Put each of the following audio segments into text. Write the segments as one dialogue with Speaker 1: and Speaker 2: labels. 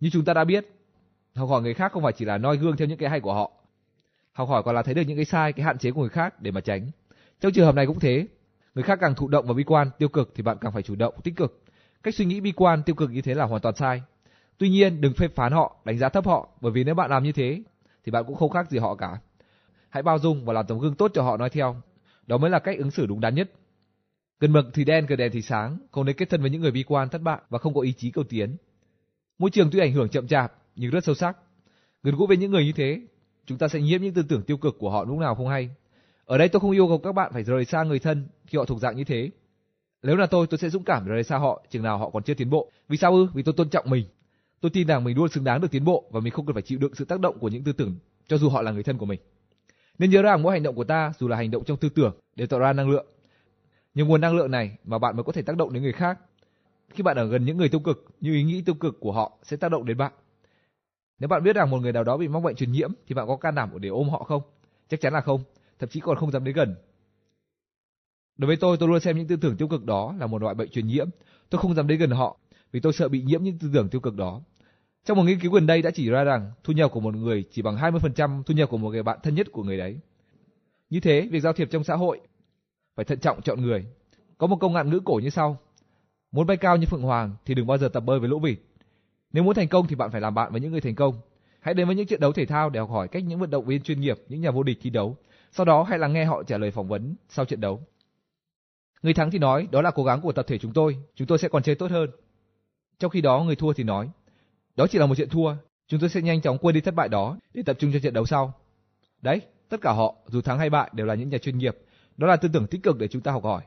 Speaker 1: Như chúng ta đã biết, học hỏi người khác không phải chỉ là noi gương theo những cái hay của họ. Học hỏi còn là thấy được những cái sai, cái hạn chế của người khác để mà tránh. Trong trường hợp này cũng thế, người khác càng thụ động và bi quan, tiêu cực thì bạn càng phải chủ động, tích cực. Cách suy nghĩ bi quan, tiêu cực như thế là hoàn toàn sai. Tuy nhiên, đừng phê phán họ, đánh giá thấp họ, bởi vì nếu bạn làm như thế thì bạn cũng không khác gì họ cả. Hãy bao dung và làm tấm gương tốt cho họ nói theo. Đó mới là cách ứng xử đúng đắn nhất. Gần mực thì đen, gần đèn thì sáng, không nên kết thân với những người bi quan, thất bại và không có ý chí cầu tiến. Môi trường tuy ảnh hưởng chậm chạp nhưng rất sâu sắc. Gần gũi với những người như thế, chúng ta sẽ nhiễm những tư tưởng tiêu cực của họ lúc nào không hay. Ở đây tôi không yêu cầu các bạn phải rời xa người thân khi họ thuộc dạng như thế. Nếu là tôi, tôi sẽ dũng cảm rời xa họ chừng nào họ còn chưa tiến bộ. Vì sao ư? Vì tôi tôn trọng mình. Tôi tin rằng mình luôn xứng đáng được tiến bộ và mình không cần phải chịu đựng sự tác động của những tư tưởng cho dù họ là người thân của mình. Nên nhớ rằng mỗi hành động của ta, dù là hành động trong tư tưởng, đều tạo ra năng lượng. Nhưng nguồn năng lượng này mà bạn mới có thể tác động đến người khác. Khi bạn ở gần những người tiêu cực, những ý nghĩ tiêu cực của họ sẽ tác động đến bạn. Nếu bạn biết rằng một người nào đó bị mắc bệnh truyền nhiễm thì bạn có can đảm để ôm họ không? Chắc chắn là không, thậm chí còn không dám đến gần. Đối với tôi, tôi luôn xem những tư tưởng tiêu cực đó là một loại bệnh truyền nhiễm. Tôi không dám đến gần họ vì tôi sợ bị nhiễm những tư tưởng tiêu cực đó. Trong một nghiên cứu gần đây đã chỉ ra rằng thu nhập của một người chỉ bằng 20% thu nhập của một người bạn thân nhất của người đấy. Như thế, việc giao thiệp trong xã hội phải thận trọng chọn người. Có một câu ngạn ngữ cổ như sau: Muốn bay cao như phượng hoàng thì đừng bao giờ tập bơi với lỗ vịt. Nếu muốn thành công thì bạn phải làm bạn với những người thành công. Hãy đến với những trận đấu thể thao để học hỏi cách những vận động viên chuyên nghiệp, những nhà vô địch thi đấu. Sau đó hãy lắng nghe họ trả lời phỏng vấn sau trận đấu. Người thắng thì nói, đó là cố gắng của tập thể chúng tôi, chúng tôi sẽ còn chơi tốt hơn. Trong khi đó người thua thì nói, đó chỉ là một trận thua, chúng tôi sẽ nhanh chóng quên đi thất bại đó để tập trung cho trận đấu sau. Đấy, tất cả họ, dù thắng hay bại đều là những nhà chuyên nghiệp, đó là tư tưởng tích cực để chúng ta học hỏi.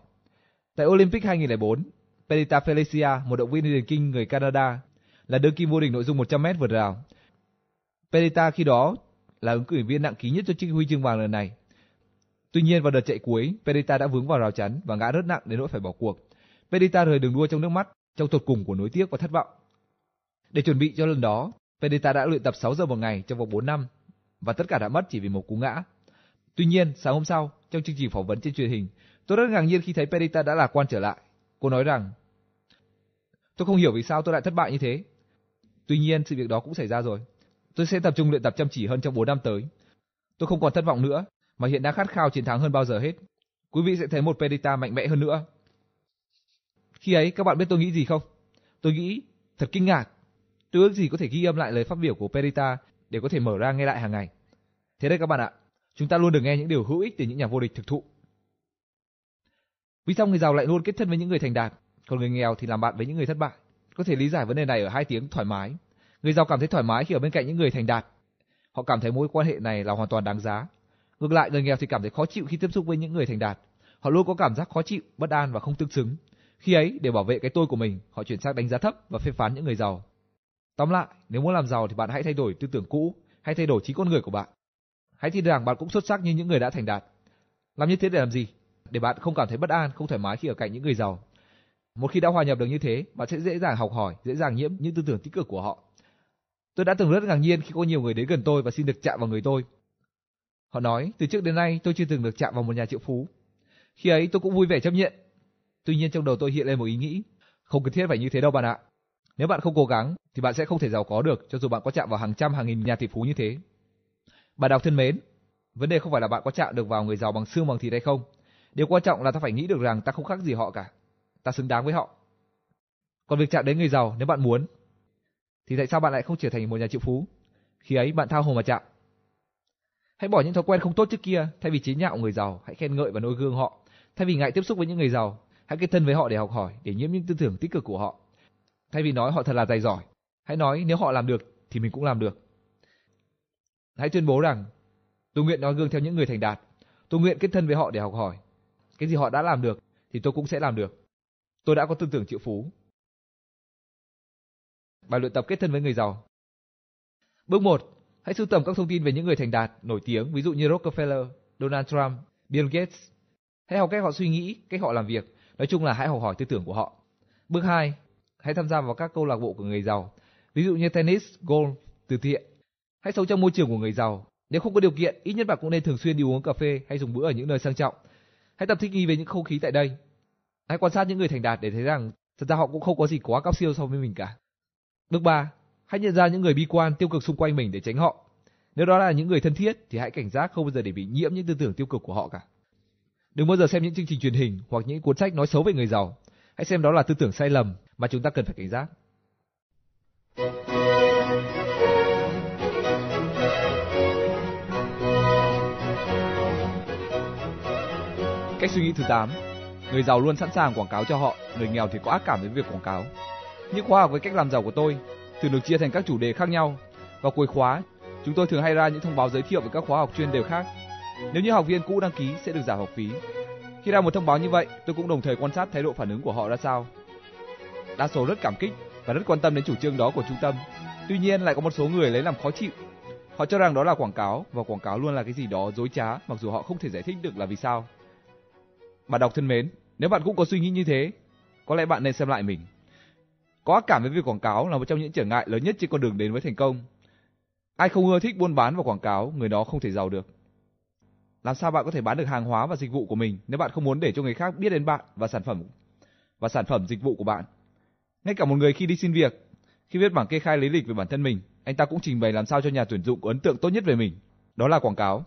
Speaker 1: Tại Olympic 2004, Perita Felicia, một động viên điền kinh người Canada, là đương kim vô địch nội dung 100m vượt rào. Perita khi đó là ứng cử viên nặng ký nhất cho chiếc huy chương vàng lần này. Tuy nhiên vào đợt chạy cuối, Perita đã vướng vào rào chắn và ngã rất nặng đến nỗi phải bỏ cuộc. Perita rời đường đua trong nước mắt, trong tột cùng của nối tiếc và thất vọng. Để chuẩn bị cho lần đó, Perita đã luyện tập 6 giờ một ngày trong vòng 4 năm và tất cả đã mất chỉ vì một cú ngã. Tuy nhiên, sáng hôm sau, trong chương trình phỏng vấn trên truyền hình, tôi rất ngạc nhiên khi thấy Perita đã lạc quan trở lại. Cô nói rằng, tôi không hiểu vì sao tôi lại thất bại như thế. Tuy nhiên, sự việc đó cũng xảy ra rồi. Tôi sẽ tập trung luyện tập chăm chỉ hơn trong 4 năm tới. Tôi không còn thất vọng nữa, mà hiện đang khát khao chiến thắng hơn bao giờ hết. Quý vị sẽ thấy một Perita mạnh mẽ hơn nữa. Khi ấy, các bạn biết tôi nghĩ gì không? Tôi nghĩ, thật kinh ngạc. Tôi ước gì có thể ghi âm lại lời phát biểu của Perita để có thể mở ra nghe lại hàng ngày. Thế đây các bạn ạ, chúng ta luôn được nghe những điều hữu ích từ những nhà vô địch thực thụ. Vì sao người giàu lại luôn kết thân với những người thành đạt, còn người nghèo thì làm bạn với những người thất bại? Có thể lý giải vấn đề này ở hai tiếng thoải mái. Người giàu cảm thấy thoải mái khi ở bên cạnh những người thành đạt. Họ cảm thấy mối quan hệ này là hoàn toàn đáng giá. Ngược lại, người nghèo thì cảm thấy khó chịu khi tiếp xúc với những người thành đạt. Họ luôn có cảm giác khó chịu, bất an và không tương xứng. Khi ấy, để bảo vệ cái tôi của mình, họ chuyển sang đánh giá thấp và phê phán những người giàu. Tóm lại, nếu muốn làm giàu thì bạn hãy thay đổi tư tưởng cũ, hãy thay đổi trí con người của bạn. Hãy tin rằng bạn cũng xuất sắc như những người đã thành đạt. Làm như thế để làm gì? Để bạn không cảm thấy bất an, không thoải mái khi ở cạnh những người giàu. Một khi đã hòa nhập được như thế, bạn sẽ dễ dàng học hỏi, dễ dàng nhiễm những tư tưởng tích cực của họ. Tôi đã từng rất ngạc nhiên khi có nhiều người đến gần tôi và xin được chạm vào người tôi. Họ nói, từ trước đến nay tôi chưa từng được chạm vào một nhà triệu phú. Khi ấy tôi cũng vui vẻ chấp nhận. Tuy nhiên trong đầu tôi hiện lên một ý nghĩ, không cần thiết phải như thế đâu bạn ạ. Nếu bạn không cố gắng thì bạn sẽ không thể giàu có được cho dù bạn có chạm vào hàng trăm hàng nghìn nhà tỷ phú như thế. Bà đọc thân mến, vấn đề không phải là bạn có chạm được vào người giàu bằng xương bằng thịt hay không. Điều quan trọng là ta phải nghĩ được rằng ta không khác gì họ cả. Ta xứng đáng với họ. Còn việc chạm đến người giàu nếu bạn muốn thì tại sao bạn lại không trở thành một nhà triệu phú? Khi ấy bạn thao hồ mà chạm. Hãy bỏ những thói quen không tốt trước kia, thay vì chế nhạo người giàu, hãy khen ngợi và noi gương họ. Thay vì ngại tiếp xúc với những người giàu, hãy kết thân với họ để học hỏi, để nhiễm những tư tưởng tích cực của họ. Thay vì nói họ thật là tài giỏi, hãy nói nếu họ làm được thì mình cũng làm được. Hãy tuyên bố rằng tôi nguyện nói gương theo những người thành đạt, tôi nguyện kết thân với họ để học hỏi. Cái gì họ đã làm được thì tôi cũng sẽ làm được. Tôi đã có tư tưởng triệu phú. Bài luyện tập kết thân với người giàu. Bước 1. Hãy sưu tầm các thông tin về những người thành đạt, nổi tiếng, ví dụ như Rockefeller, Donald Trump, Bill Gates. Hãy học cách họ suy nghĩ, cách họ làm việc. Nói chung là hãy học hỏi tư tưởng của họ. Bước 2. Hãy tham gia vào các câu lạc bộ của người giàu, ví dụ như tennis, golf, từ thiện. Hãy sống trong môi trường của người giàu. Nếu không có điều kiện, ít nhất bạn cũng nên thường xuyên đi uống cà phê hay dùng bữa ở những nơi sang trọng. Hãy tập thích nghi với những không khí tại đây. Hãy quan sát những người thành đạt để thấy rằng thật ra họ cũng không có gì quá cao siêu so với mình cả. Bước 3. Hãy nhận ra những người bi quan, tiêu cực xung quanh mình để tránh họ. Nếu đó là những người thân thiết thì hãy cảnh giác không bao giờ để bị nhiễm những tư tưởng tiêu cực của họ cả. Đừng bao giờ xem những chương trình truyền hình hoặc những cuốn sách nói xấu về người giàu. Hãy xem đó là tư tưởng sai lầm mà chúng ta cần phải cảnh giác. Cách suy nghĩ thứ 8 Người giàu luôn sẵn sàng quảng cáo cho họ, người nghèo thì có ác cảm với việc quảng cáo. Những khóa học với cách làm giàu của tôi thường được chia thành các chủ đề khác nhau. Vào cuối khóa, chúng tôi thường hay ra những thông báo giới thiệu về các khóa học chuyên đề khác. Nếu như học viên cũ đăng ký sẽ được giảm học phí. Khi ra một thông báo như vậy, tôi cũng đồng thời quan sát thái độ phản ứng của họ ra sao. Đa số rất cảm kích và rất quan tâm đến chủ trương đó của trung tâm. Tuy nhiên lại có một số người lấy làm khó chịu. Họ cho rằng đó là quảng cáo và quảng cáo luôn là cái gì đó dối trá mặc dù họ không thể giải thích được là vì sao. Bạn đọc thân mến, nếu bạn cũng có suy nghĩ như thế, có lẽ bạn nên xem lại mình. Có ác cảm với việc quảng cáo là một trong những trở ngại lớn nhất trên con đường đến với thành công. Ai không ưa thích buôn bán và quảng cáo, người đó không thể giàu được. Làm sao bạn có thể bán được hàng hóa và dịch vụ của mình nếu bạn không muốn để cho người khác biết đến bạn và sản phẩm và sản phẩm dịch vụ của bạn? Ngay cả một người khi đi xin việc, khi viết bảng kê khai lý lịch về bản thân mình, anh ta cũng trình bày làm sao cho nhà tuyển dụng có ấn tượng tốt nhất về mình. Đó là quảng cáo.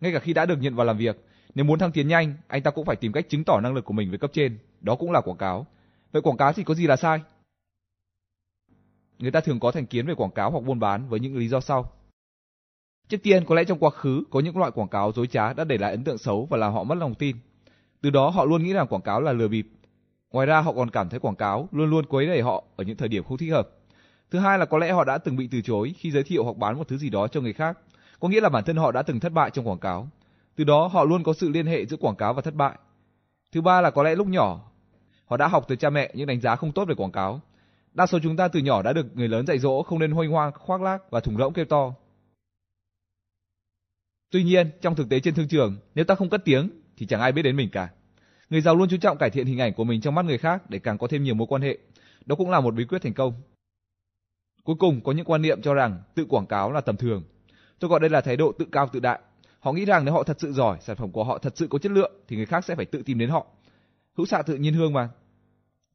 Speaker 1: Ngay cả khi đã được nhận vào làm việc, nếu muốn thăng tiến nhanh, anh ta cũng phải tìm cách chứng tỏ năng lực của mình với cấp trên, đó cũng là quảng cáo. Vậy quảng cáo thì có gì là sai? Người ta thường có thành kiến về quảng cáo hoặc buôn bán với những lý do sau. Trước tiên, có lẽ trong quá khứ có những loại quảng cáo dối trá đã để lại ấn tượng xấu và làm họ mất lòng tin. Từ đó họ luôn nghĩ rằng quảng cáo là lừa bịp. Ngoài ra họ còn cảm thấy quảng cáo luôn luôn quấy rầy họ ở những thời điểm không thích hợp. Thứ hai là có lẽ họ đã từng bị từ chối khi giới thiệu hoặc bán một thứ gì đó cho người khác, có nghĩa là bản thân họ đã từng thất bại trong quảng cáo. Từ đó họ luôn có sự liên hệ giữa quảng cáo và thất bại. Thứ ba là có lẽ lúc nhỏ họ đã học từ cha mẹ những đánh giá không tốt về quảng cáo. Đa số chúng ta từ nhỏ đã được người lớn dạy dỗ không nên hoanh hoang, khoác lác và thùng rỗng kêu to. Tuy nhiên, trong thực tế trên thương trường, nếu ta không cất tiếng thì chẳng ai biết đến mình cả. Người giàu luôn chú trọng cải thiện hình ảnh của mình trong mắt người khác để càng có thêm nhiều mối quan hệ. Đó cũng là một bí quyết thành công. Cuối cùng có những quan niệm cho rằng tự quảng cáo là tầm thường. Tôi gọi đây là thái độ tự cao tự đại. Họ nghĩ rằng nếu họ thật sự giỏi, sản phẩm của họ thật sự có chất lượng thì người khác sẽ phải tự tìm đến họ. Hữu xạ tự nhiên hương mà.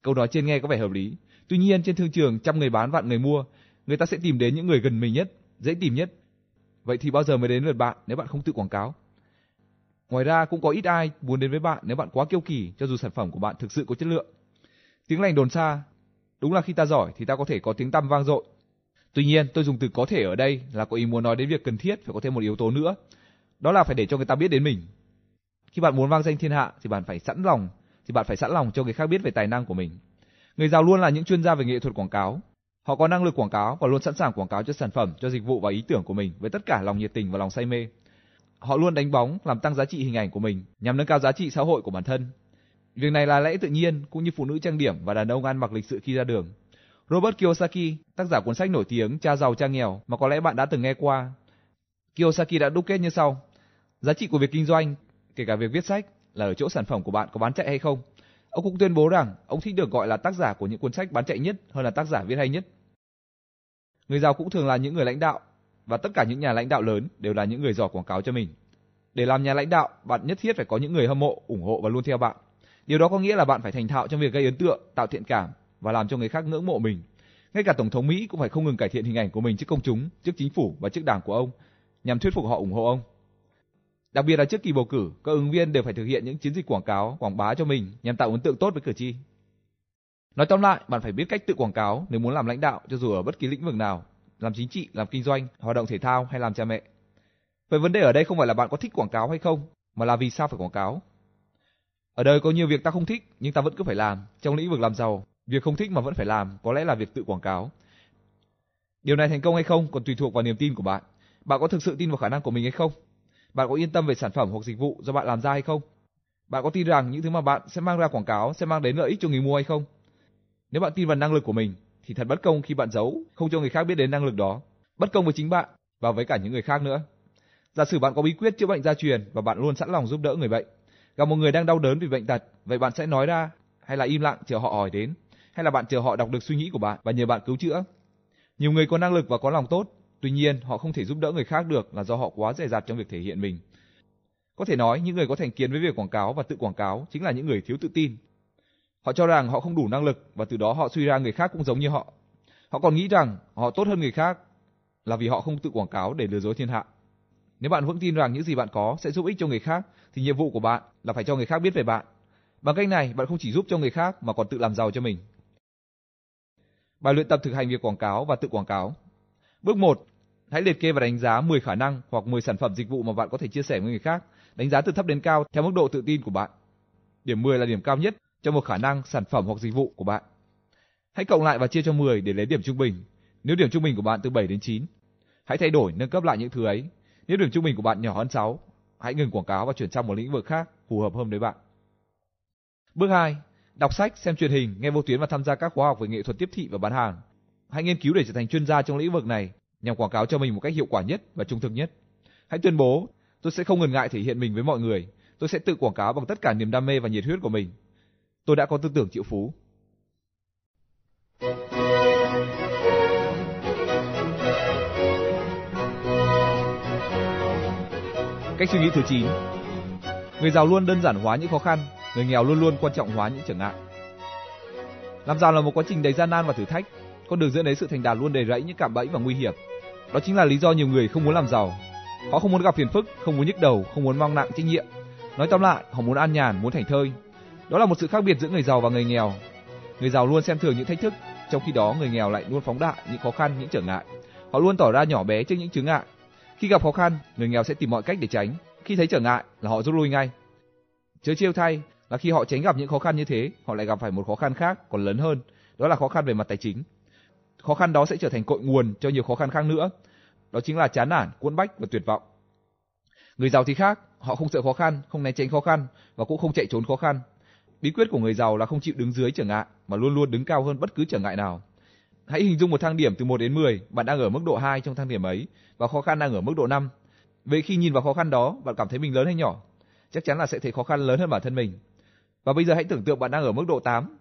Speaker 1: Câu nói trên nghe có vẻ hợp lý. Tuy nhiên trên thương trường trăm người bán vạn người mua, người ta sẽ tìm đến những người gần mình nhất, dễ tìm nhất. Vậy thì bao giờ mới đến lượt bạn nếu bạn không tự quảng cáo? Ngoài ra cũng có ít ai muốn đến với bạn nếu bạn quá kiêu kỳ cho dù sản phẩm của bạn thực sự có chất lượng. Tiếng lành đồn xa, đúng là khi ta giỏi thì ta có thể có tiếng tăm vang dội. Tuy nhiên, tôi dùng từ có thể ở đây là có ý muốn nói đến việc cần thiết phải có thêm một yếu tố nữa, đó là phải để cho người ta biết đến mình. Khi bạn muốn vang danh thiên hạ thì bạn phải sẵn lòng, thì bạn phải sẵn lòng cho người khác biết về tài năng của mình. Người giàu luôn là những chuyên gia về nghệ thuật quảng cáo. Họ có năng lực quảng cáo và luôn sẵn sàng quảng cáo cho sản phẩm, cho dịch vụ và ý tưởng của mình với tất cả lòng nhiệt tình và lòng say mê. Họ luôn đánh bóng làm tăng giá trị hình ảnh của mình nhằm nâng cao giá trị xã hội của bản thân. Việc này là lẽ tự nhiên cũng như phụ nữ trang điểm và đàn ông ăn mặc lịch sự khi ra đường. Robert Kiyosaki, tác giả cuốn sách nổi tiếng Cha giàu cha nghèo mà có lẽ bạn đã từng nghe qua. Kiyosaki đã đúc kết như sau: Giá trị của việc kinh doanh, kể cả việc viết sách, là ở chỗ sản phẩm của bạn có bán chạy hay không. Ông cũng tuyên bố rằng ông thích được gọi là tác giả của những cuốn sách bán chạy nhất hơn là tác giả viết hay nhất. Người giàu cũng thường là những người lãnh đạo và tất cả những nhà lãnh đạo lớn đều là những người giỏi quảng cáo cho mình. Để làm nhà lãnh đạo, bạn nhất thiết phải có những người hâm mộ, ủng hộ và luôn theo bạn. Điều đó có nghĩa là bạn phải thành thạo trong việc gây ấn tượng, tạo thiện cảm và làm cho người khác ngưỡng mộ mình. Ngay cả tổng thống Mỹ cũng phải không ngừng cải thiện hình ảnh của mình trước công chúng, trước chính phủ và trước đảng của ông nhằm thuyết phục họ ủng hộ ông. Đặc biệt là trước kỳ bầu cử, các ứng viên đều phải thực hiện những chiến dịch quảng cáo, quảng bá cho mình nhằm tạo ấn tượng tốt với cử tri. Nói tóm lại, bạn phải biết cách tự quảng cáo nếu muốn làm lãnh đạo cho dù ở bất kỳ lĩnh vực nào, làm chính trị, làm kinh doanh, hoạt động thể thao hay làm cha mẹ. Vậy vấn đề ở đây không phải là bạn có thích quảng cáo hay không, mà là vì sao phải quảng cáo. Ở đời có nhiều việc ta không thích nhưng ta vẫn cứ phải làm. Trong lĩnh vực làm giàu, việc không thích mà vẫn phải làm có lẽ là việc tự quảng cáo. Điều này thành công hay không còn tùy thuộc vào niềm tin của bạn. Bạn có thực sự tin vào khả năng của mình hay không? Bạn có yên tâm về sản phẩm hoặc dịch vụ do bạn làm ra hay không? Bạn có tin rằng những thứ mà bạn sẽ mang ra quảng cáo sẽ mang đến lợi ích cho người mua hay không? Nếu bạn tin vào năng lực của mình thì thật bất công khi bạn giấu, không cho người khác biết đến năng lực đó. Bất công với chính bạn và với cả những người khác nữa. Giả sử bạn có bí quyết chữa bệnh gia truyền và bạn luôn sẵn lòng giúp đỡ người bệnh. Gặp một người đang đau đớn vì bệnh tật, vậy bạn sẽ nói ra hay là im lặng chờ họ hỏi đến, hay là bạn chờ họ đọc được suy nghĩ của bạn và nhờ bạn cứu chữa. Nhiều người có năng lực và có lòng tốt, Tuy nhiên, họ không thể giúp đỡ người khác được là do họ quá dè dặt trong việc thể hiện mình. Có thể nói, những người có thành kiến với việc quảng cáo và tự quảng cáo chính là những người thiếu tự tin. Họ cho rằng họ không đủ năng lực và từ đó họ suy ra người khác cũng giống như họ. Họ còn nghĩ rằng họ tốt hơn người khác là vì họ không tự quảng cáo để lừa dối thiên hạ. Nếu bạn vững tin rằng những gì bạn có sẽ giúp ích cho người khác thì nhiệm vụ của bạn là phải cho người khác biết về bạn. Bằng cách này, bạn không chỉ giúp cho người khác mà còn tự làm giàu cho mình. Bài luyện tập thực hành việc quảng cáo và tự quảng cáo. Bước 1. Hãy liệt kê và đánh giá 10 khả năng hoặc 10 sản phẩm dịch vụ mà bạn có thể chia sẻ với người khác, đánh giá từ thấp đến cao theo mức độ tự tin của bạn. Điểm 10 là điểm cao nhất cho một khả năng, sản phẩm hoặc dịch vụ của bạn. Hãy cộng lại và chia cho 10 để lấy điểm trung bình. Nếu điểm trung bình của bạn từ 7 đến 9, hãy thay đổi nâng cấp lại những thứ ấy. Nếu điểm trung bình của bạn nhỏ hơn 6, hãy ngừng quảng cáo và chuyển sang một lĩnh vực khác phù hợp hơn với bạn. Bước 2. Đọc sách, xem truyền hình, nghe vô tuyến và tham gia các khóa học về nghệ thuật tiếp thị và bán hàng. Hãy nghiên cứu để trở thành chuyên gia trong lĩnh vực này nhằm quảng cáo cho mình một cách hiệu quả nhất và trung thực nhất. Hãy tuyên bố, tôi sẽ không ngần ngại thể hiện mình với mọi người. Tôi sẽ tự quảng cáo bằng tất cả niềm đam mê và nhiệt huyết của mình. Tôi đã có tư tưởng triệu phú. Cách suy nghĩ thứ 9 Người giàu luôn đơn giản hóa những khó khăn, người nghèo luôn luôn quan trọng hóa những trở ngại. Làm giàu là một quá trình đầy gian nan và thử thách, con đường dẫn đến sự thành đạt luôn đầy rẫy những cạm bẫy và nguy hiểm. Đó chính là lý do nhiều người không muốn làm giàu. Họ không muốn gặp phiền phức, không muốn nhức đầu, không muốn mang nặng trách nhiệm. Nói tóm lại, họ muốn an nhàn, muốn thảnh thơi. Đó là một sự khác biệt giữa người giàu và người nghèo. Người giàu luôn xem thường những thách thức, trong khi đó người nghèo lại luôn phóng đại những khó khăn, những trở ngại. Họ luôn tỏ ra nhỏ bé trước những chướng ngại. Khi gặp khó khăn, người nghèo sẽ tìm mọi cách để tránh. Khi thấy trở ngại là họ rút lui ngay. Chớ chiêu thay là khi họ tránh gặp những khó khăn như thế, họ lại gặp phải một khó khăn khác còn lớn hơn, đó là khó khăn về mặt tài chính. Khó khăn đó sẽ trở thành cội nguồn cho nhiều khó khăn khác nữa. Đó chính là chán nản, cuốn bách và tuyệt vọng. Người giàu thì khác, họ không sợ khó khăn, không né tránh khó khăn và cũng không chạy trốn khó khăn. Bí quyết của người giàu là không chịu đứng dưới trở ngại mà luôn luôn đứng cao hơn bất cứ trở ngại nào. Hãy hình dung một thang điểm từ 1 đến 10, bạn đang ở mức độ 2 trong thang điểm ấy và khó khăn đang ở mức độ 5. Vậy khi nhìn vào khó khăn đó, bạn cảm thấy mình lớn hay nhỏ? Chắc chắn là sẽ thấy khó khăn lớn hơn bản thân mình. Và bây giờ hãy tưởng tượng bạn đang ở mức độ 8.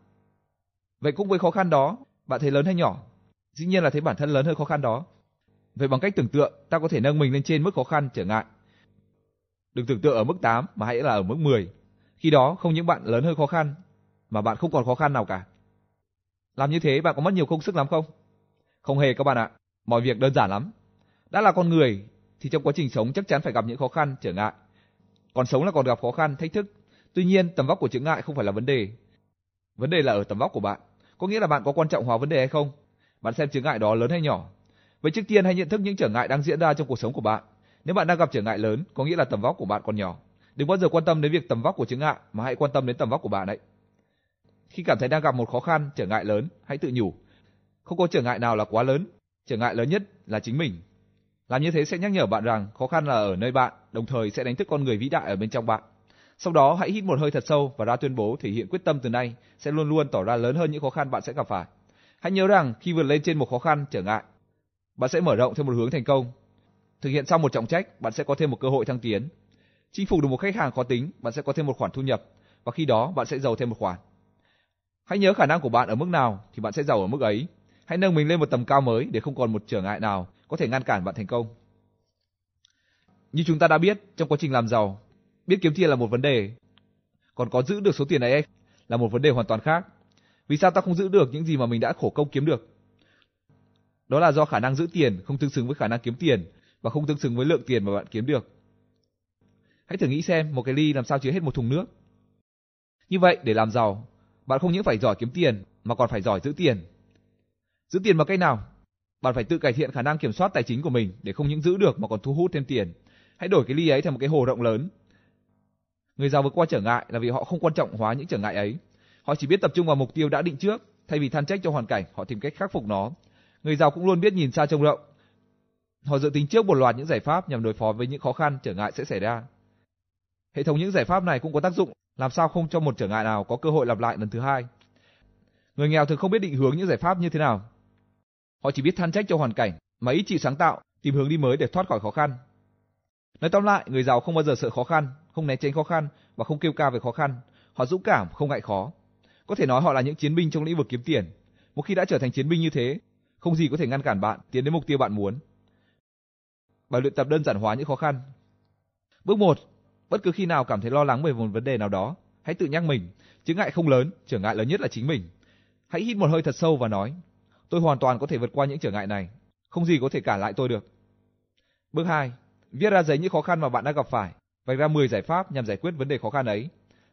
Speaker 1: Vậy cũng với khó khăn đó, bạn thấy lớn hay nhỏ? Dĩ nhiên là thấy bản thân lớn hơn khó khăn đó. Vậy bằng cách tưởng tượng, ta có thể nâng mình lên trên mức khó khăn trở ngại. Đừng tưởng tượng ở mức 8 mà hãy là ở mức 10. Khi đó không những bạn lớn hơn khó khăn mà bạn không còn khó khăn nào cả. Làm như thế bạn có mất nhiều công sức lắm không? Không hề các bạn ạ, mọi việc đơn giản lắm. Đã là con người thì trong quá trình sống chắc chắn phải gặp những khó khăn, trở ngại. Còn sống là còn gặp khó khăn, thách thức. Tuy nhiên, tầm vóc của chướng ngại không phải là vấn đề. Vấn đề là ở tầm vóc của bạn. Có nghĩa là bạn có quan trọng hóa vấn đề hay không? Bạn xem chướng ngại đó lớn hay nhỏ. Vậy trước tiên hãy nhận thức những trở ngại đang diễn ra trong cuộc sống của bạn. Nếu bạn đang gặp trở ngại lớn, có nghĩa là tầm vóc của bạn còn nhỏ. Đừng bao giờ quan tâm đến việc tầm vóc của chướng ngại, mà hãy quan tâm đến tầm vóc của bạn đấy. Khi cảm thấy đang gặp một khó khăn, trở ngại lớn, hãy tự nhủ, không có trở ngại nào là quá lớn, trở ngại lớn nhất là chính mình. Làm như thế sẽ nhắc nhở bạn rằng khó khăn là ở nơi bạn, đồng thời sẽ đánh thức con người vĩ đại ở bên trong bạn. Sau đó hãy hít một hơi thật sâu và ra tuyên bố thể hiện quyết tâm từ nay sẽ luôn luôn tỏ ra lớn hơn những khó khăn bạn sẽ gặp phải. Hãy nhớ rằng khi vượt lên trên một khó khăn trở ngại, bạn sẽ mở rộng theo một hướng thành công. Thực hiện xong một trọng trách, bạn sẽ có thêm một cơ hội thăng tiến. Chinh phục được một khách hàng khó tính, bạn sẽ có thêm một khoản thu nhập và khi đó bạn sẽ giàu thêm một khoản. Hãy nhớ khả năng của bạn ở mức nào thì bạn sẽ giàu ở mức ấy. Hãy nâng mình lên một tầm cao mới để không còn một trở ngại nào có thể ngăn cản bạn thành công. Như chúng ta đã biết, trong quá trình làm giàu, biết kiếm tiền là một vấn đề, còn có giữ được số tiền ấy là một vấn đề hoàn toàn khác. Vì sao ta không giữ được những gì mà mình đã khổ công kiếm được? Đó là do khả năng giữ tiền không tương xứng với khả năng kiếm tiền và không tương xứng với lượng tiền mà bạn kiếm được. Hãy thử nghĩ xem một cái ly làm sao chứa hết một thùng nước. Như vậy, để làm giàu, bạn không những phải giỏi kiếm tiền mà còn phải giỏi giữ tiền. Giữ tiền bằng cách nào? Bạn phải tự cải thiện khả năng kiểm soát tài chính của mình để không những giữ được mà còn thu hút thêm tiền. Hãy đổi cái ly ấy thành một cái hồ rộng lớn. Người giàu vượt qua trở ngại là vì họ không quan trọng hóa những trở ngại ấy. Họ chỉ biết tập trung vào mục tiêu đã định trước, thay vì than trách cho hoàn cảnh, họ tìm cách khắc phục nó. Người giàu cũng luôn biết nhìn xa trông rộng. Họ dự tính trước một loạt những giải pháp nhằm đối phó với những khó khăn, trở ngại sẽ xảy ra. Hệ thống những giải pháp này cũng có tác dụng làm sao không cho một trở ngại nào có cơ hội lặp lại lần thứ hai. Người nghèo thường không biết định hướng những giải pháp như thế nào. Họ chỉ biết than trách cho hoàn cảnh, mà ít chịu sáng tạo, tìm hướng đi mới để thoát khỏi khó khăn. Nói tóm lại, người giàu không bao giờ sợ khó khăn, không né tránh khó khăn và không kêu ca về khó khăn. Họ dũng cảm, không ngại khó. Có thể nói họ là những chiến binh trong lĩnh vực kiếm tiền. Một khi đã trở thành chiến binh như thế, không gì có thể ngăn cản bạn tiến đến mục tiêu bạn muốn. Bài luyện tập đơn giản hóa những khó khăn. Bước 1. Bất cứ khi nào cảm thấy lo lắng về một vấn đề nào đó, hãy tự nhắc mình, chướng ngại không lớn, trở ngại lớn nhất là chính mình. Hãy hít một hơi thật sâu và nói, Tôi hoàn toàn có thể vượt qua những trở ngại này, không gì có thể cản lại tôi được. Bước 2. Viết ra giấy những khó khăn mà bạn đã gặp phải, vạch ra 10 giải pháp nhằm giải quyết vấn đề khó khăn ấy.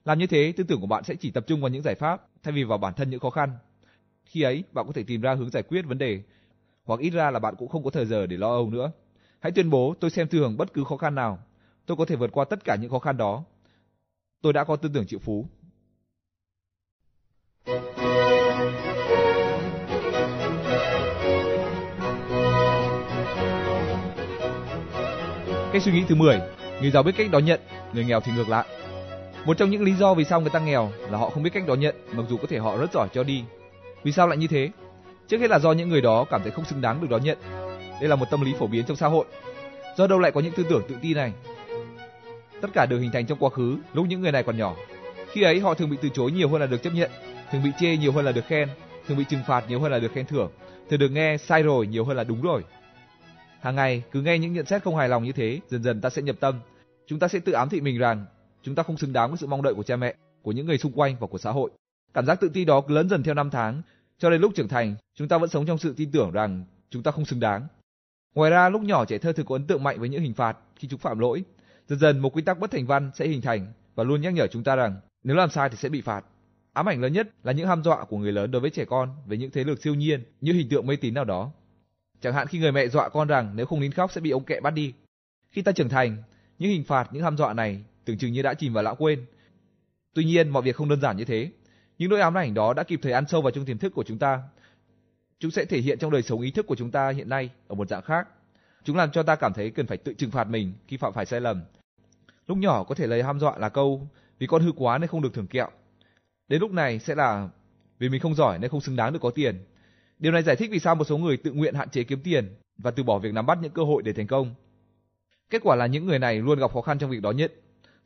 Speaker 1: Làm như thế, tư tưởng của bạn sẽ chỉ tập trung vào những giải pháp thay vì vào bản thân những khó khăn. Khi ấy, bạn có thể tìm ra hướng giải quyết vấn đề, hoặc ít ra là bạn cũng không có thời giờ để lo âu nữa. Hãy tuyên bố tôi xem thường bất cứ khó khăn nào, tôi có thể vượt qua tất cả những khó khăn đó. Tôi đã có tư tưởng chịu phú. Cách suy nghĩ thứ 10, người giàu biết cách đón nhận, người nghèo thì ngược lại. Một trong những lý do vì sao người ta nghèo là họ không biết cách đón nhận, mặc dù có thể họ rất giỏi cho đi. Vì sao lại như thế? Trước hết là do những người đó cảm thấy không xứng đáng được đón nhận. Đây là một tâm lý phổ biến trong xã hội. Do đâu lại có những tư tưởng tự ti này? Tất cả đều hình thành trong quá khứ, lúc những người này còn nhỏ. Khi ấy họ thường bị từ chối nhiều hơn là được chấp nhận, thường bị chê nhiều hơn là được khen, thường bị trừng phạt nhiều hơn là được khen thưởng, thường được nghe sai rồi nhiều hơn là đúng rồi. Hàng ngày cứ nghe những nhận xét không hài lòng như thế, dần dần ta sẽ nhập tâm. Chúng ta sẽ tự ám thị mình rằng chúng ta không xứng đáng với sự mong đợi của cha mẹ, của những người xung quanh và của xã hội. Cảm giác tự ti đó lớn dần theo năm tháng, cho đến lúc trưởng thành, chúng ta vẫn sống trong sự tin tưởng rằng chúng ta không xứng đáng. Ngoài ra, lúc nhỏ trẻ thơ thường có ấn tượng mạnh với những hình phạt khi chúng phạm lỗi. Dần dần một quy tắc bất thành văn sẽ hình thành và luôn nhắc nhở chúng ta rằng nếu làm sai thì sẽ bị phạt. Ám ảnh lớn nhất là những ham dọa của người lớn đối với trẻ con về những thế lực siêu nhiên như hình tượng mê tín nào đó. Chẳng hạn khi người mẹ dọa con rằng nếu không nín khóc sẽ bị ông kẹ bắt đi. Khi ta trưởng thành, những hình phạt, những ham dọa này tưởng chừng như đã chìm vào lãng quên. Tuy nhiên, mọi việc không đơn giản như thế. Những nỗi ám ảnh đó đã kịp thời ăn sâu vào trong tiềm thức của chúng ta. Chúng sẽ thể hiện trong đời sống ý thức của chúng ta hiện nay ở một dạng khác. Chúng làm cho ta cảm thấy cần phải tự trừng phạt mình khi phạm phải sai lầm. Lúc nhỏ có thể lấy ham dọa là câu vì con hư quá nên không được thưởng kẹo. Đến lúc này sẽ là vì mình không giỏi nên không xứng đáng được có tiền. Điều này giải thích vì sao một số người tự nguyện hạn chế kiếm tiền và từ bỏ việc nắm bắt những cơ hội để thành công. Kết quả là những người này luôn gặp khó khăn trong việc đó nhất,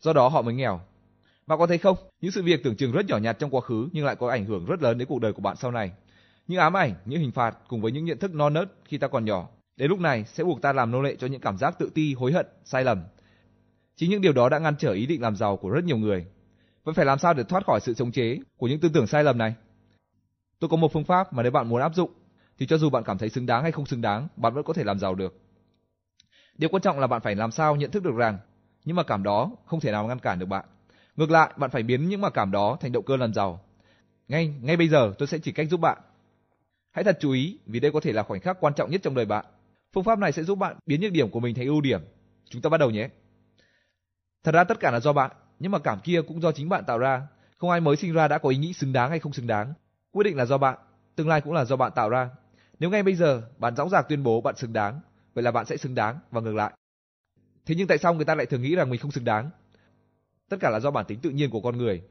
Speaker 1: do đó họ mới nghèo. Bạn có thấy không, những sự việc tưởng chừng rất nhỏ nhặt trong quá khứ nhưng lại có ảnh hưởng rất lớn đến cuộc đời của bạn sau này. Những ám ảnh, những hình phạt cùng với những nhận thức non nớt khi ta còn nhỏ, đến lúc này sẽ buộc ta làm nô lệ cho những cảm giác tự ti, hối hận, sai lầm. Chính những điều đó đã ngăn trở ý định làm giàu của rất nhiều người. Vậy phải làm sao để thoát khỏi sự chống chế của những tư tưởng sai lầm này? Tôi có một phương pháp mà nếu bạn muốn áp dụng thì cho dù bạn cảm thấy xứng đáng hay không xứng đáng, bạn vẫn có thể làm giàu được. Điều quan trọng là bạn phải làm sao nhận thức được rằng những mặc cảm đó không thể nào ngăn cản được bạn. Ngược lại, bạn phải biến những mặc cảm đó thành động cơ làm giàu. Ngay ngay bây giờ tôi sẽ chỉ cách giúp bạn. Hãy thật chú ý vì đây có thể là khoảnh khắc quan trọng nhất trong đời bạn. Phương pháp này sẽ giúp bạn biến nhược điểm của mình thành ưu điểm. Chúng ta bắt đầu nhé. Thật ra tất cả là do bạn, nhưng mà cảm kia cũng do chính bạn tạo ra. Không ai mới sinh ra đã có ý nghĩ xứng đáng hay không xứng đáng. Quyết định là do bạn, tương lai cũng là do bạn tạo ra. Nếu ngay bây giờ bạn dõng dạc tuyên bố bạn xứng đáng, vậy là bạn sẽ xứng đáng và ngược lại. Thế nhưng tại sao người ta lại thường nghĩ rằng mình không xứng đáng? Tất cả là do bản tính tự nhiên của con người.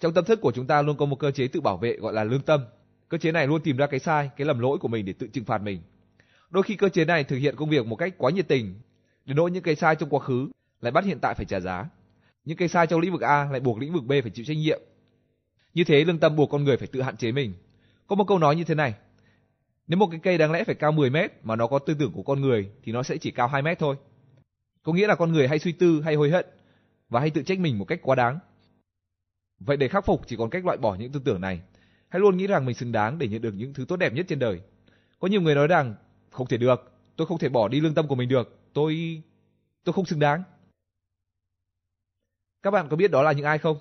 Speaker 1: Trong tâm thức của chúng ta luôn có một cơ chế tự bảo vệ gọi là lương tâm. Cơ chế này luôn tìm ra cái sai, cái lầm lỗi của mình để tự trừng phạt mình. Đôi khi cơ chế này thực hiện công việc một cách quá nhiệt tình, đến nỗi những cái sai trong quá khứ lại bắt hiện tại phải trả giá. Những cái sai trong lĩnh vực A lại buộc lĩnh vực B phải chịu trách nhiệm. Như thế lương tâm buộc con người phải tự hạn chế mình. Có một câu nói như thế này. Nếu một cái cây đáng lẽ phải cao 10 mét mà nó có tư tưởng của con người thì nó sẽ chỉ cao 2 mét thôi. Có nghĩa là con người hay suy tư hay hối hận và hay tự trách mình một cách quá đáng. Vậy để khắc phục chỉ còn cách loại bỏ những tư tưởng này. Hãy luôn nghĩ rằng mình xứng đáng để nhận được những thứ tốt đẹp nhất trên đời. Có nhiều người nói rằng không thể được, tôi không thể bỏ đi lương tâm của mình được, tôi tôi không xứng đáng. Các bạn có biết đó là những ai không?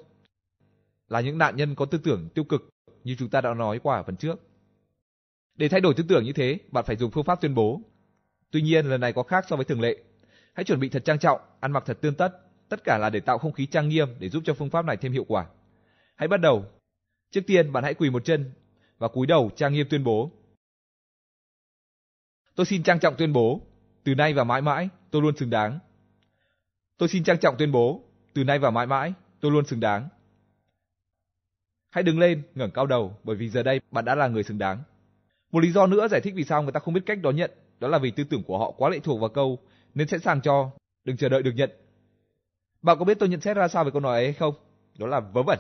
Speaker 1: Là những nạn nhân có tư tưởng tiêu cực như chúng ta đã nói qua ở phần trước. Để thay đổi tư tưởng như thế, bạn phải dùng phương pháp tuyên bố. Tuy nhiên, lần này có khác so với thường lệ. Hãy chuẩn bị thật trang trọng, ăn mặc thật tươm tất, tất cả là để tạo không khí trang nghiêm để giúp cho phương pháp này thêm hiệu quả. Hãy bắt đầu. Trước tiên, bạn hãy quỳ một chân và cúi đầu trang nghiêm tuyên bố. Tôi xin trang trọng tuyên bố, từ nay và mãi mãi, tôi luôn xứng đáng. Tôi xin trang trọng tuyên bố, từ nay và mãi mãi, tôi luôn xứng đáng. Hãy đứng lên, ngẩng cao đầu, bởi vì giờ đây bạn đã là người xứng đáng. Một lý do nữa giải thích vì sao người ta không biết cách đón nhận, đó là vì tư tưởng của họ quá lệ thuộc vào câu nên sẵn sàng cho, đừng chờ đợi được nhận. Bạn có biết tôi nhận xét ra sao về câu nói ấy hay không? Đó là vớ vẩn.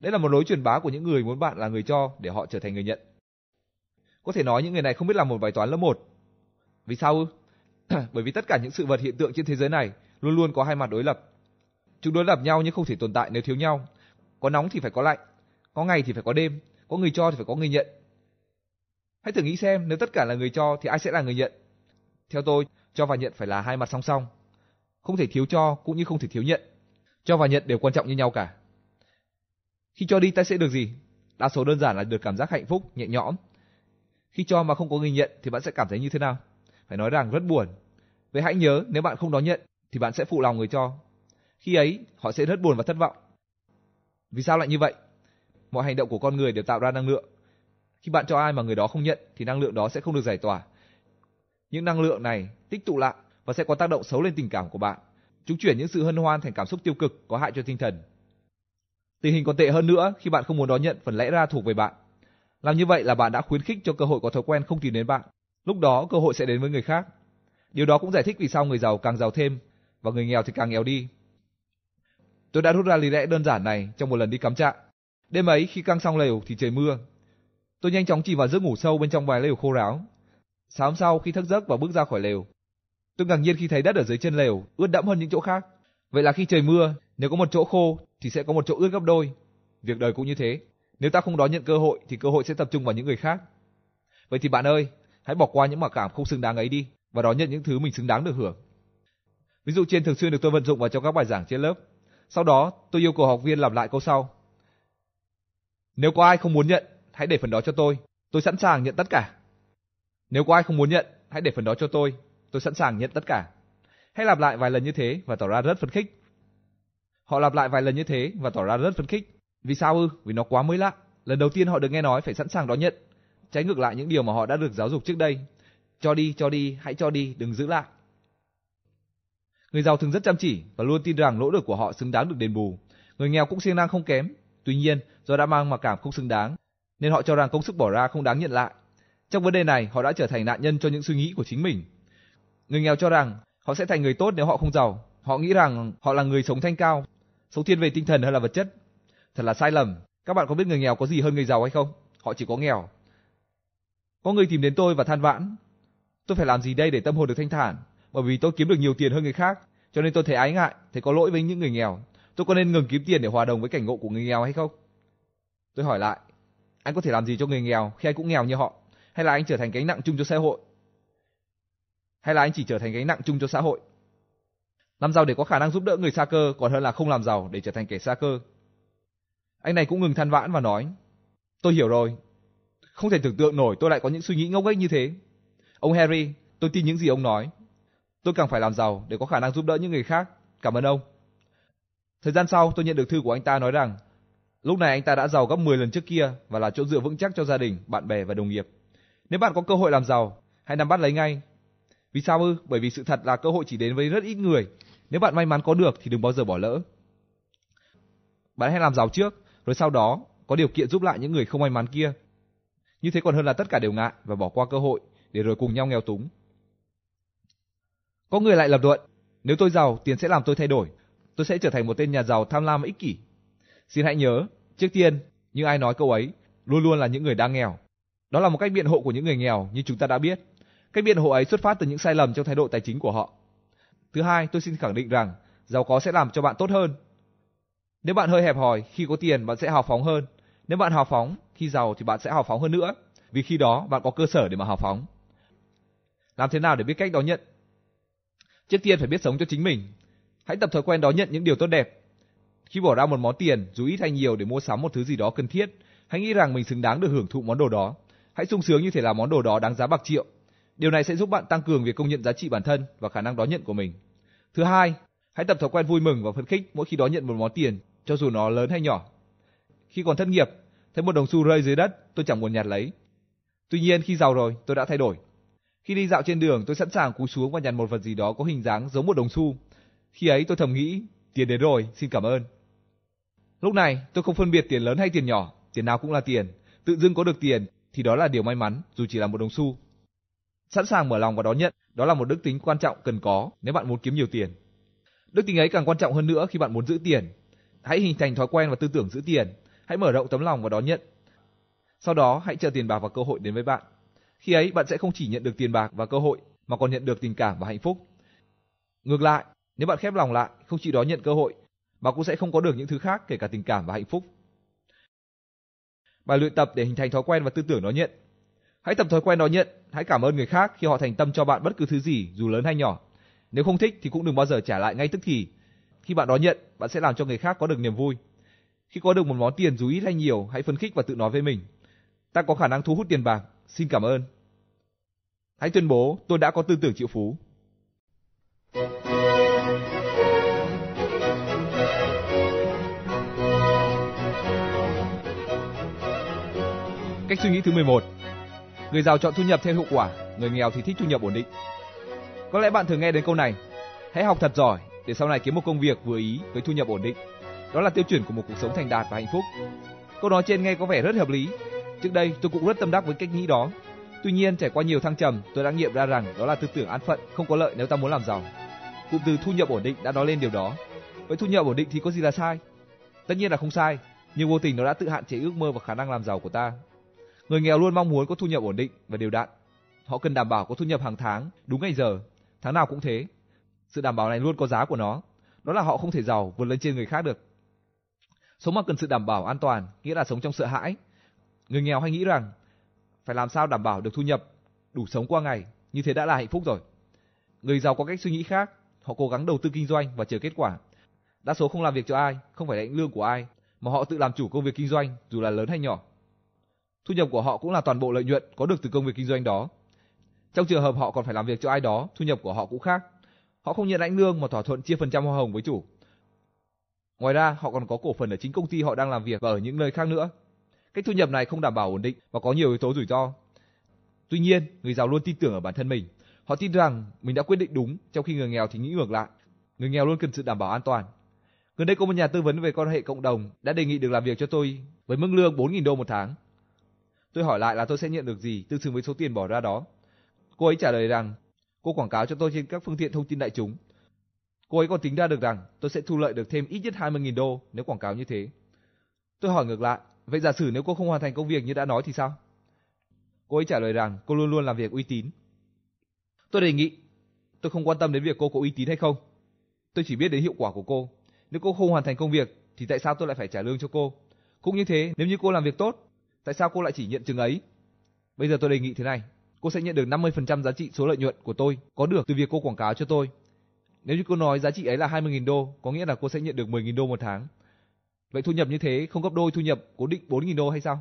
Speaker 1: Đây là một lối truyền bá của những người muốn bạn là người cho để họ trở thành người nhận. Có thể nói những người này không biết làm một bài toán lớp 1. Vì sao ư? Bởi vì tất cả những sự vật hiện tượng trên thế giới này luôn luôn có hai mặt đối lập. Chúng đối lập nhau nhưng không thể tồn tại nếu thiếu nhau. Có nóng thì phải có lạnh, có ngày thì phải có đêm, có người cho thì phải có người nhận. Hãy thử nghĩ xem nếu tất cả là người cho thì ai sẽ là người nhận? Theo tôi, cho và nhận phải là hai mặt song song. Không thể thiếu cho cũng như không thể thiếu nhận. Cho và nhận đều quan trọng như nhau cả. Khi cho đi ta sẽ được gì? Đa số đơn giản là được cảm giác hạnh phúc, nhẹ nhõm. Khi cho mà không có người nhận thì bạn sẽ cảm thấy như thế nào? Phải nói rằng rất buồn. Vậy hãy nhớ nếu bạn không đón nhận thì bạn sẽ phụ lòng người cho. Khi ấy, họ sẽ rất buồn và thất vọng. Vì sao lại như vậy? Mọi hành động của con người đều tạo ra năng lượng. Khi bạn cho ai mà người đó không nhận thì năng lượng đó sẽ không được giải tỏa. Những năng lượng này tích tụ lại và sẽ có tác động xấu lên tình cảm của bạn. Chúng chuyển những sự hân hoan thành cảm xúc tiêu cực có hại cho tinh thần. Tình hình còn tệ hơn nữa khi bạn không muốn đón nhận phần lẽ ra thuộc về bạn. Làm như vậy là bạn đã khuyến khích cho cơ hội có thói quen không tìm đến bạn. Lúc đó, cơ hội sẽ đến với người khác. Điều đó cũng giải thích vì sao người giàu càng giàu thêm và người nghèo thì càng nghèo đi. Tôi đã rút ra lý lẽ đơn giản này trong một lần đi cắm trại. Đêm ấy, khi căng xong lều thì trời mưa. Tôi nhanh chóng chìm vào giấc ngủ sâu bên trong vài lều khô ráo. Sáng sau khi thức giấc và bước ra khỏi lều, tôi ngạc nhiên khi thấy đất ở dưới chân lều ướt đẫm hơn những chỗ khác. Vậy là khi trời mưa, nếu có một chỗ khô thì sẽ có một chỗ ướt gấp đôi. Việc đời cũng như thế. Nếu ta không đón nhận cơ hội thì cơ hội sẽ tập trung vào những người khác. Vậy thì bạn ơi, hãy bỏ qua những mặc cảm không xứng đáng ấy đi và đón nhận những thứ mình xứng đáng được hưởng. Ví dụ trên thường xuyên được tôi vận dụng vào trong các bài giảng trên lớp. Sau đó, tôi yêu cầu học viên làm lại câu sau. Nếu có ai không muốn nhận, hãy để phần đó cho tôi. Tôi sẵn sàng nhận tất cả. Nếu có ai không muốn nhận, hãy để phần đó cho tôi. Tôi sẵn sàng nhận tất cả. Hãy lặp lại vài lần như thế và tỏ ra rất phấn khích. Họ lặp lại vài lần như thế và tỏ ra rất phấn khích. Vì sao ư? Vì nó quá mới lạ. Lần đầu tiên họ được nghe nói phải sẵn sàng đón nhận. Trái ngược lại những điều mà họ đã được giáo dục trước đây. Cho đi, cho đi, hãy cho đi, đừng giữ lại. Người giàu thường rất chăm chỉ và luôn tin rằng nỗ lực của họ xứng đáng được đền bù. Người nghèo cũng siêng năng không kém. Tuy nhiên, do đã mang mặc cảm không xứng đáng, nên họ cho rằng công sức bỏ ra không đáng nhận lại. Trong vấn đề này, họ đã trở thành nạn nhân cho những suy nghĩ của chính mình. Người nghèo cho rằng họ sẽ thành người tốt nếu họ không giàu. Họ nghĩ rằng họ là người sống thanh cao, sống thiên về tinh thần hay là vật chất. Thật là sai lầm. Các bạn có biết người nghèo có gì hơn người giàu hay không? Họ chỉ có nghèo. Có người tìm đến tôi và than vãn. Tôi phải làm gì đây để tâm hồn được thanh thản? Bởi vì tôi kiếm được nhiều tiền hơn người khác, cho nên tôi thấy ái ngại, thấy có lỗi với những người nghèo. Tôi có nên ngừng kiếm tiền để hòa đồng với cảnh ngộ của người nghèo hay không? Tôi hỏi lại, anh có thể làm gì cho người nghèo khi anh cũng nghèo như họ? Hay là anh trở thành gánh nặng chung cho xã hội? Hay là anh chỉ trở thành gánh nặng chung cho xã hội? Làm giàu để có khả năng giúp đỡ người xa cơ còn hơn là không làm giàu để trở thành kẻ xa cơ. Anh này cũng ngừng than vãn và nói, tôi hiểu rồi. Không thể tưởng tượng nổi tôi lại có những suy nghĩ ngốc nghếch như thế. Ông Harry, tôi tin những gì ông nói. Tôi càng phải làm giàu để có khả năng giúp đỡ những người khác. Cảm ơn ông. Thời gian sau, tôi nhận được thư của anh ta nói rằng lúc này anh ta đã giàu gấp 10 lần trước kia và là chỗ dựa vững chắc cho gia đình, bạn bè và đồng nghiệp. Nếu bạn có cơ hội làm giàu, hãy nắm bắt lấy ngay. Vì sao ư? Bởi vì sự thật là cơ hội chỉ đến với rất ít người. Nếu bạn may mắn có được thì đừng bao giờ bỏ lỡ. Bạn hãy làm giàu trước, rồi sau đó có điều kiện giúp lại những người không may mắn kia. Như thế còn hơn là tất cả đều ngại và bỏ qua cơ hội để rồi cùng nhau nghèo túng. Có người lại lập luận, nếu tôi giàu, tiền sẽ làm tôi thay đổi. Tôi sẽ trở thành một tên nhà giàu tham lam và ích kỷ. Xin hãy nhớ, trước tiên, như ai nói câu ấy, luôn luôn là những người đang nghèo. Đó là một cách biện hộ của những người nghèo như chúng ta đã biết. Cách biện hộ ấy xuất phát từ những sai lầm trong thái độ tài chính của họ. Thứ hai, tôi xin khẳng định rằng giàu có sẽ làm cho bạn tốt hơn. Nếu bạn hơi hẹp hòi, khi có tiền bạn sẽ hào phóng hơn. Nếu bạn hào phóng, khi giàu thì bạn sẽ hào phóng hơn nữa, vì khi đó bạn có cơ sở để mà hào phóng. Làm thế nào để biết cách đón nhận Trước tiên phải biết sống cho chính mình. Hãy tập thói quen đón nhận những điều tốt đẹp. Khi bỏ ra một món tiền, dù ít hay nhiều để mua sắm một thứ gì đó cần thiết, hãy nghĩ rằng mình xứng đáng được hưởng thụ món đồ đó. Hãy sung sướng như thể là món đồ đó đáng giá bạc triệu. Điều này sẽ giúp bạn tăng cường việc công nhận giá trị bản thân và khả năng đón nhận của mình. Thứ hai, hãy tập thói quen vui mừng và phấn khích mỗi khi đón nhận một món tiền, cho dù nó lớn hay nhỏ. Khi còn thất nghiệp, thấy một đồng xu rơi dưới đất, tôi chẳng muốn nhặt lấy. Tuy nhiên khi giàu rồi, tôi đã thay đổi. Khi đi dạo trên đường, tôi sẵn sàng cúi xuống và nhặt một vật gì đó có hình dáng giống một đồng xu. Khi ấy tôi thầm nghĩ, tiền đến rồi, xin cảm ơn. Lúc này, tôi không phân biệt tiền lớn hay tiền nhỏ, tiền nào cũng là tiền. Tự dưng có được tiền thì đó là điều may mắn, dù chỉ là một đồng xu. Sẵn sàng mở lòng và đón nhận, đó là một đức tính quan trọng cần có nếu bạn muốn kiếm nhiều tiền. Đức tính ấy càng quan trọng hơn nữa khi bạn muốn giữ tiền. Hãy hình thành thói quen và tư tưởng giữ tiền. Hãy mở rộng tấm lòng và đón nhận. Sau đó, hãy chờ tiền bạc và cơ hội đến với bạn. Khi ấy bạn sẽ không chỉ nhận được tiền bạc và cơ hội mà còn nhận được tình cảm và hạnh phúc. Ngược lại, nếu bạn khép lòng lại, không chỉ đó nhận cơ hội, mà cũng sẽ không có được những thứ khác kể cả tình cảm và hạnh phúc. Bài luyện tập để hình thành thói quen và tư tưởng đón nhận. Hãy tập thói quen đó nhận, hãy cảm ơn người khác khi họ thành tâm cho bạn bất cứ thứ gì dù lớn hay nhỏ. Nếu không thích thì cũng đừng bao giờ trả lại ngay tức thì. Khi bạn đón nhận, bạn sẽ làm cho người khác có được niềm vui. Khi có được một món tiền dù ít hay nhiều, hãy phấn khích và tự nói với mình. Ta có khả năng thu hút tiền bạc, xin cảm ơn. Hãy tuyên bố tôi đã có tư tưởng triệu phú. Cách suy nghĩ thứ 11. Người giàu chọn thu nhập theo hiệu quả, người nghèo thì thích thu nhập ổn định. Có lẽ bạn thường nghe đến câu này, hãy học thật giỏi để sau này kiếm một công việc vừa ý với thu nhập ổn định. Đó là tiêu chuẩn của một cuộc sống thành đạt và hạnh phúc. Câu nói trên nghe có vẻ rất hợp lý. Trước đây tôi cũng rất tâm đắc với cách nghĩ đó. Tuy nhiên trải qua nhiều thăng trầm, tôi đã nghiệm ra rằng đó là tư tưởng an phận, không có lợi nếu ta muốn làm giàu. Cụm từ thu nhập ổn định đã nói lên điều đó. Vậy thu nhập ổn định thì có gì là sai? Tất nhiên là không sai, nhưng vô tình nó đã tự hạn chế ước mơ và khả năng làm giàu của ta. Người nghèo luôn mong muốn có thu nhập ổn định và đều đặn. Họ cần đảm bảo có thu nhập hàng tháng, đúng ngày giờ, tháng nào cũng thế. Sự đảm bảo này luôn có giá của nó, đó là họ không thể giàu vượt lên trên người khác được. Sống mà cần sự đảm bảo an toàn, nghĩa là sống trong sợ hãi. Người nghèo hay nghĩ rằng phải làm sao đảm bảo được thu nhập đủ sống qua ngày, như thế đã là hạnh phúc rồi. Người giàu có cách suy nghĩ khác, họ cố gắng đầu tư kinh doanh và chờ kết quả. Đa số không làm việc cho ai, không phải lãnh lương của ai, mà họ tự làm chủ công việc kinh doanh dù là lớn hay nhỏ. Thu nhập của họ cũng là toàn bộ lợi nhuận có được từ công việc kinh doanh đó. Trong trường hợp họ còn phải làm việc cho ai đó, thu nhập của họ cũng khác. Họ không nhận lãnh lương mà thỏa thuận chia phần trăm hoa hồng với chủ. Ngoài ra, họ còn có cổ phần ở chính công ty họ đang làm việc và ở những nơi khác nữa. Cách thu nhập này không đảm bảo ổn định và có nhiều yếu tố rủi ro. Tuy nhiên, người giàu luôn tin tưởng ở bản thân mình. Họ tin rằng mình đã quyết định đúng, trong khi người nghèo thì nghĩ ngược lại. Người nghèo luôn cần sự đảm bảo an toàn. Gần đây có một nhà tư vấn về quan hệ cộng đồng đã đề nghị được làm việc cho tôi với mức lương 4.000 đô một tháng. Tôi hỏi lại là tôi sẽ nhận được gì tương xứng với số tiền bỏ ra đó. Cô ấy trả lời rằng cô quảng cáo cho tôi trên các phương tiện thông tin đại chúng. Cô ấy còn tính ra được rằng tôi sẽ thu lợi được thêm ít nhất 20.000 đô nếu quảng cáo như thế. Tôi hỏi ngược lại, vậy giả sử nếu cô không hoàn thành công việc như đã nói thì sao? Cô ấy trả lời rằng cô luôn luôn làm việc uy tín. Tôi đề nghị, tôi không quan tâm đến việc cô có uy tín hay không. Tôi chỉ biết đến hiệu quả của cô. Nếu cô không hoàn thành công việc thì tại sao tôi lại phải trả lương cho cô? Cũng như thế, nếu như cô làm việc tốt, tại sao cô lại chỉ nhận chừng ấy? Bây giờ tôi đề nghị thế này, cô sẽ nhận được 50% giá trị số lợi nhuận của tôi có được từ việc cô quảng cáo cho tôi. Nếu như cô nói giá trị ấy là 20.000 đô, có nghĩa là cô sẽ nhận được 10.000 đô một tháng. Vậy thu nhập như thế không gấp đôi thu nhập cố định 4.000 đô hay sao?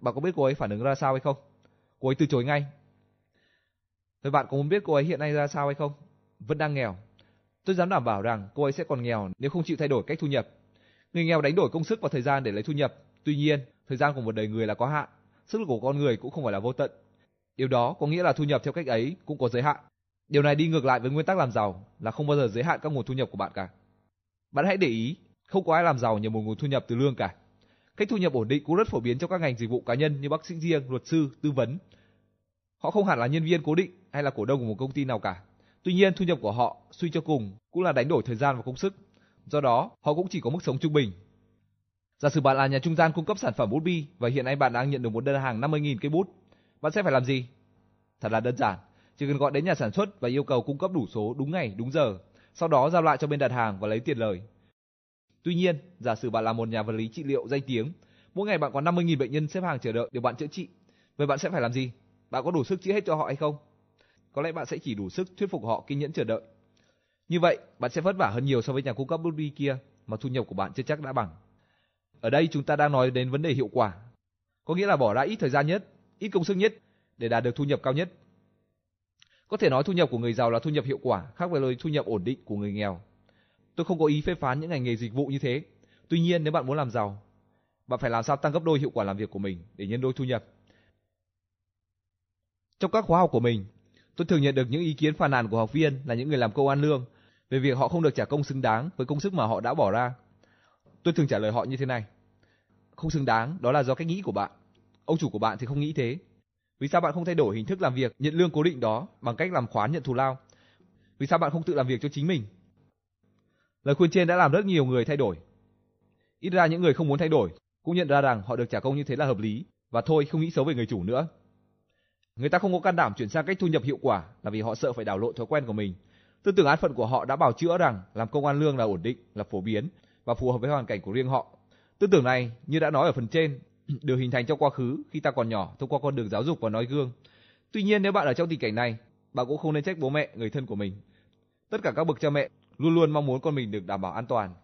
Speaker 1: Bạn có biết cô ấy phản ứng ra sao hay không? Cô ấy từ chối ngay. Vậy bạn có muốn biết cô ấy hiện nay ra sao hay không? Vẫn đang nghèo. Tôi dám đảm bảo rằng cô ấy sẽ còn nghèo nếu không chịu thay đổi cách thu nhập. Người nghèo đánh đổi công sức và thời gian để lấy thu nhập. Tuy nhiên, thời gian của một đời người là có hạn, sức lực của con người cũng không phải là vô tận. Điều đó có nghĩa là thu nhập theo cách ấy cũng có giới hạn. Điều này đi ngược lại với nguyên tắc làm giàu là không bao giờ giới hạn các nguồn thu nhập của bạn cả. Bạn hãy để ý, không có ai làm giàu nhờ một nguồn thu nhập từ lương cả. Cách thu nhập ổn định cũng rất phổ biến trong các ngành dịch vụ cá nhân như bác sĩ riêng, luật sư, tư vấn. Họ không hẳn là nhân viên cố định hay là cổ đông của một công ty nào cả. Tuy nhiên thu nhập của họ suy cho cùng cũng là đánh đổi thời gian và công sức. Do đó, họ cũng chỉ có mức sống trung bình. Giả sử bạn là nhà trung gian cung cấp sản phẩm bút bi và hiện nay bạn đang nhận được một đơn hàng 50.000 cây bút, bạn sẽ phải làm gì? Thật là đơn giản, chỉ cần gọi đến nhà sản xuất và yêu cầu cung cấp đủ số đúng ngày, đúng giờ, sau đó giao lại cho bên đặt hàng và lấy tiền lời. Tuy nhiên, giả sử bạn là một nhà vật lý trị liệu danh tiếng, mỗi ngày bạn có 50.000 bệnh nhân xếp hàng chờ đợi để bạn chữa trị, vậy bạn sẽ phải làm gì? Bạn có đủ sức chữa hết cho họ hay không? Có lẽ bạn sẽ chỉ đủ sức thuyết phục họ kiên nhẫn chờ đợi. Như vậy, bạn sẽ vất vả hơn nhiều so với nhà cung cấp bút bi kia mà thu nhập của bạn chưa chắc đã bằng. Ở đây chúng ta đang nói đến vấn đề hiệu quả, có nghĩa là bỏ ra ít thời gian nhất, ít công sức nhất để đạt được thu nhập cao nhất. Có thể nói thu nhập của người giàu là thu nhập hiệu quả, khác với lời thu nhập ổn định của người nghèo. Tôi không có ý phê phán những ngành nghề dịch vụ như thế. Tuy nhiên nếu bạn muốn làm giàu, bạn phải làm sao tăng gấp đôi hiệu quả làm việc của mình để nhân đôi thu nhập. Trong các khóa học của mình, tôi thường nhận được những ý kiến phàn nàn của học viên là những người làm công ăn lương về việc họ không được trả công xứng đáng với công sức mà họ đã bỏ ra. Tôi thường trả lời họ như thế này: không xứng đáng, đó là do cách nghĩ của bạn. Ông chủ của bạn thì không nghĩ thế. Vì sao bạn không thay đổi hình thức làm việc nhận lương cố định đó bằng cách làm khoán nhận thù lao? Vì sao bạn không tự làm việc cho chính mình? Lời khuyên trên đã làm rất nhiều người thay đổi. Ít ra những người không muốn thay đổi cũng nhận ra rằng họ được trả công như thế là hợp lý và thôi không nghĩ xấu về người chủ nữa. Người ta không có can đảm chuyển sang cách thu nhập hiệu quả là vì họ sợ phải đảo lộn thói quen của mình. Tư tưởng án phận của họ đã bảo chữa rằng làm công ăn lương là ổn định, là phổ biến và phù hợp với hoàn cảnh của riêng họ. Tư tưởng này, như đã nói ở phần trên, được hình thành trong quá khứ khi ta còn nhỏ thông qua con đường giáo dục và nói gương. Tuy nhiên nếu bạn ở trong tình cảnh này, bạn cũng không nên trách bố mẹ, người thân của mình. Tất cả các bậc cha mẹ luôn luôn mong muốn con mình được đảm bảo an toàn.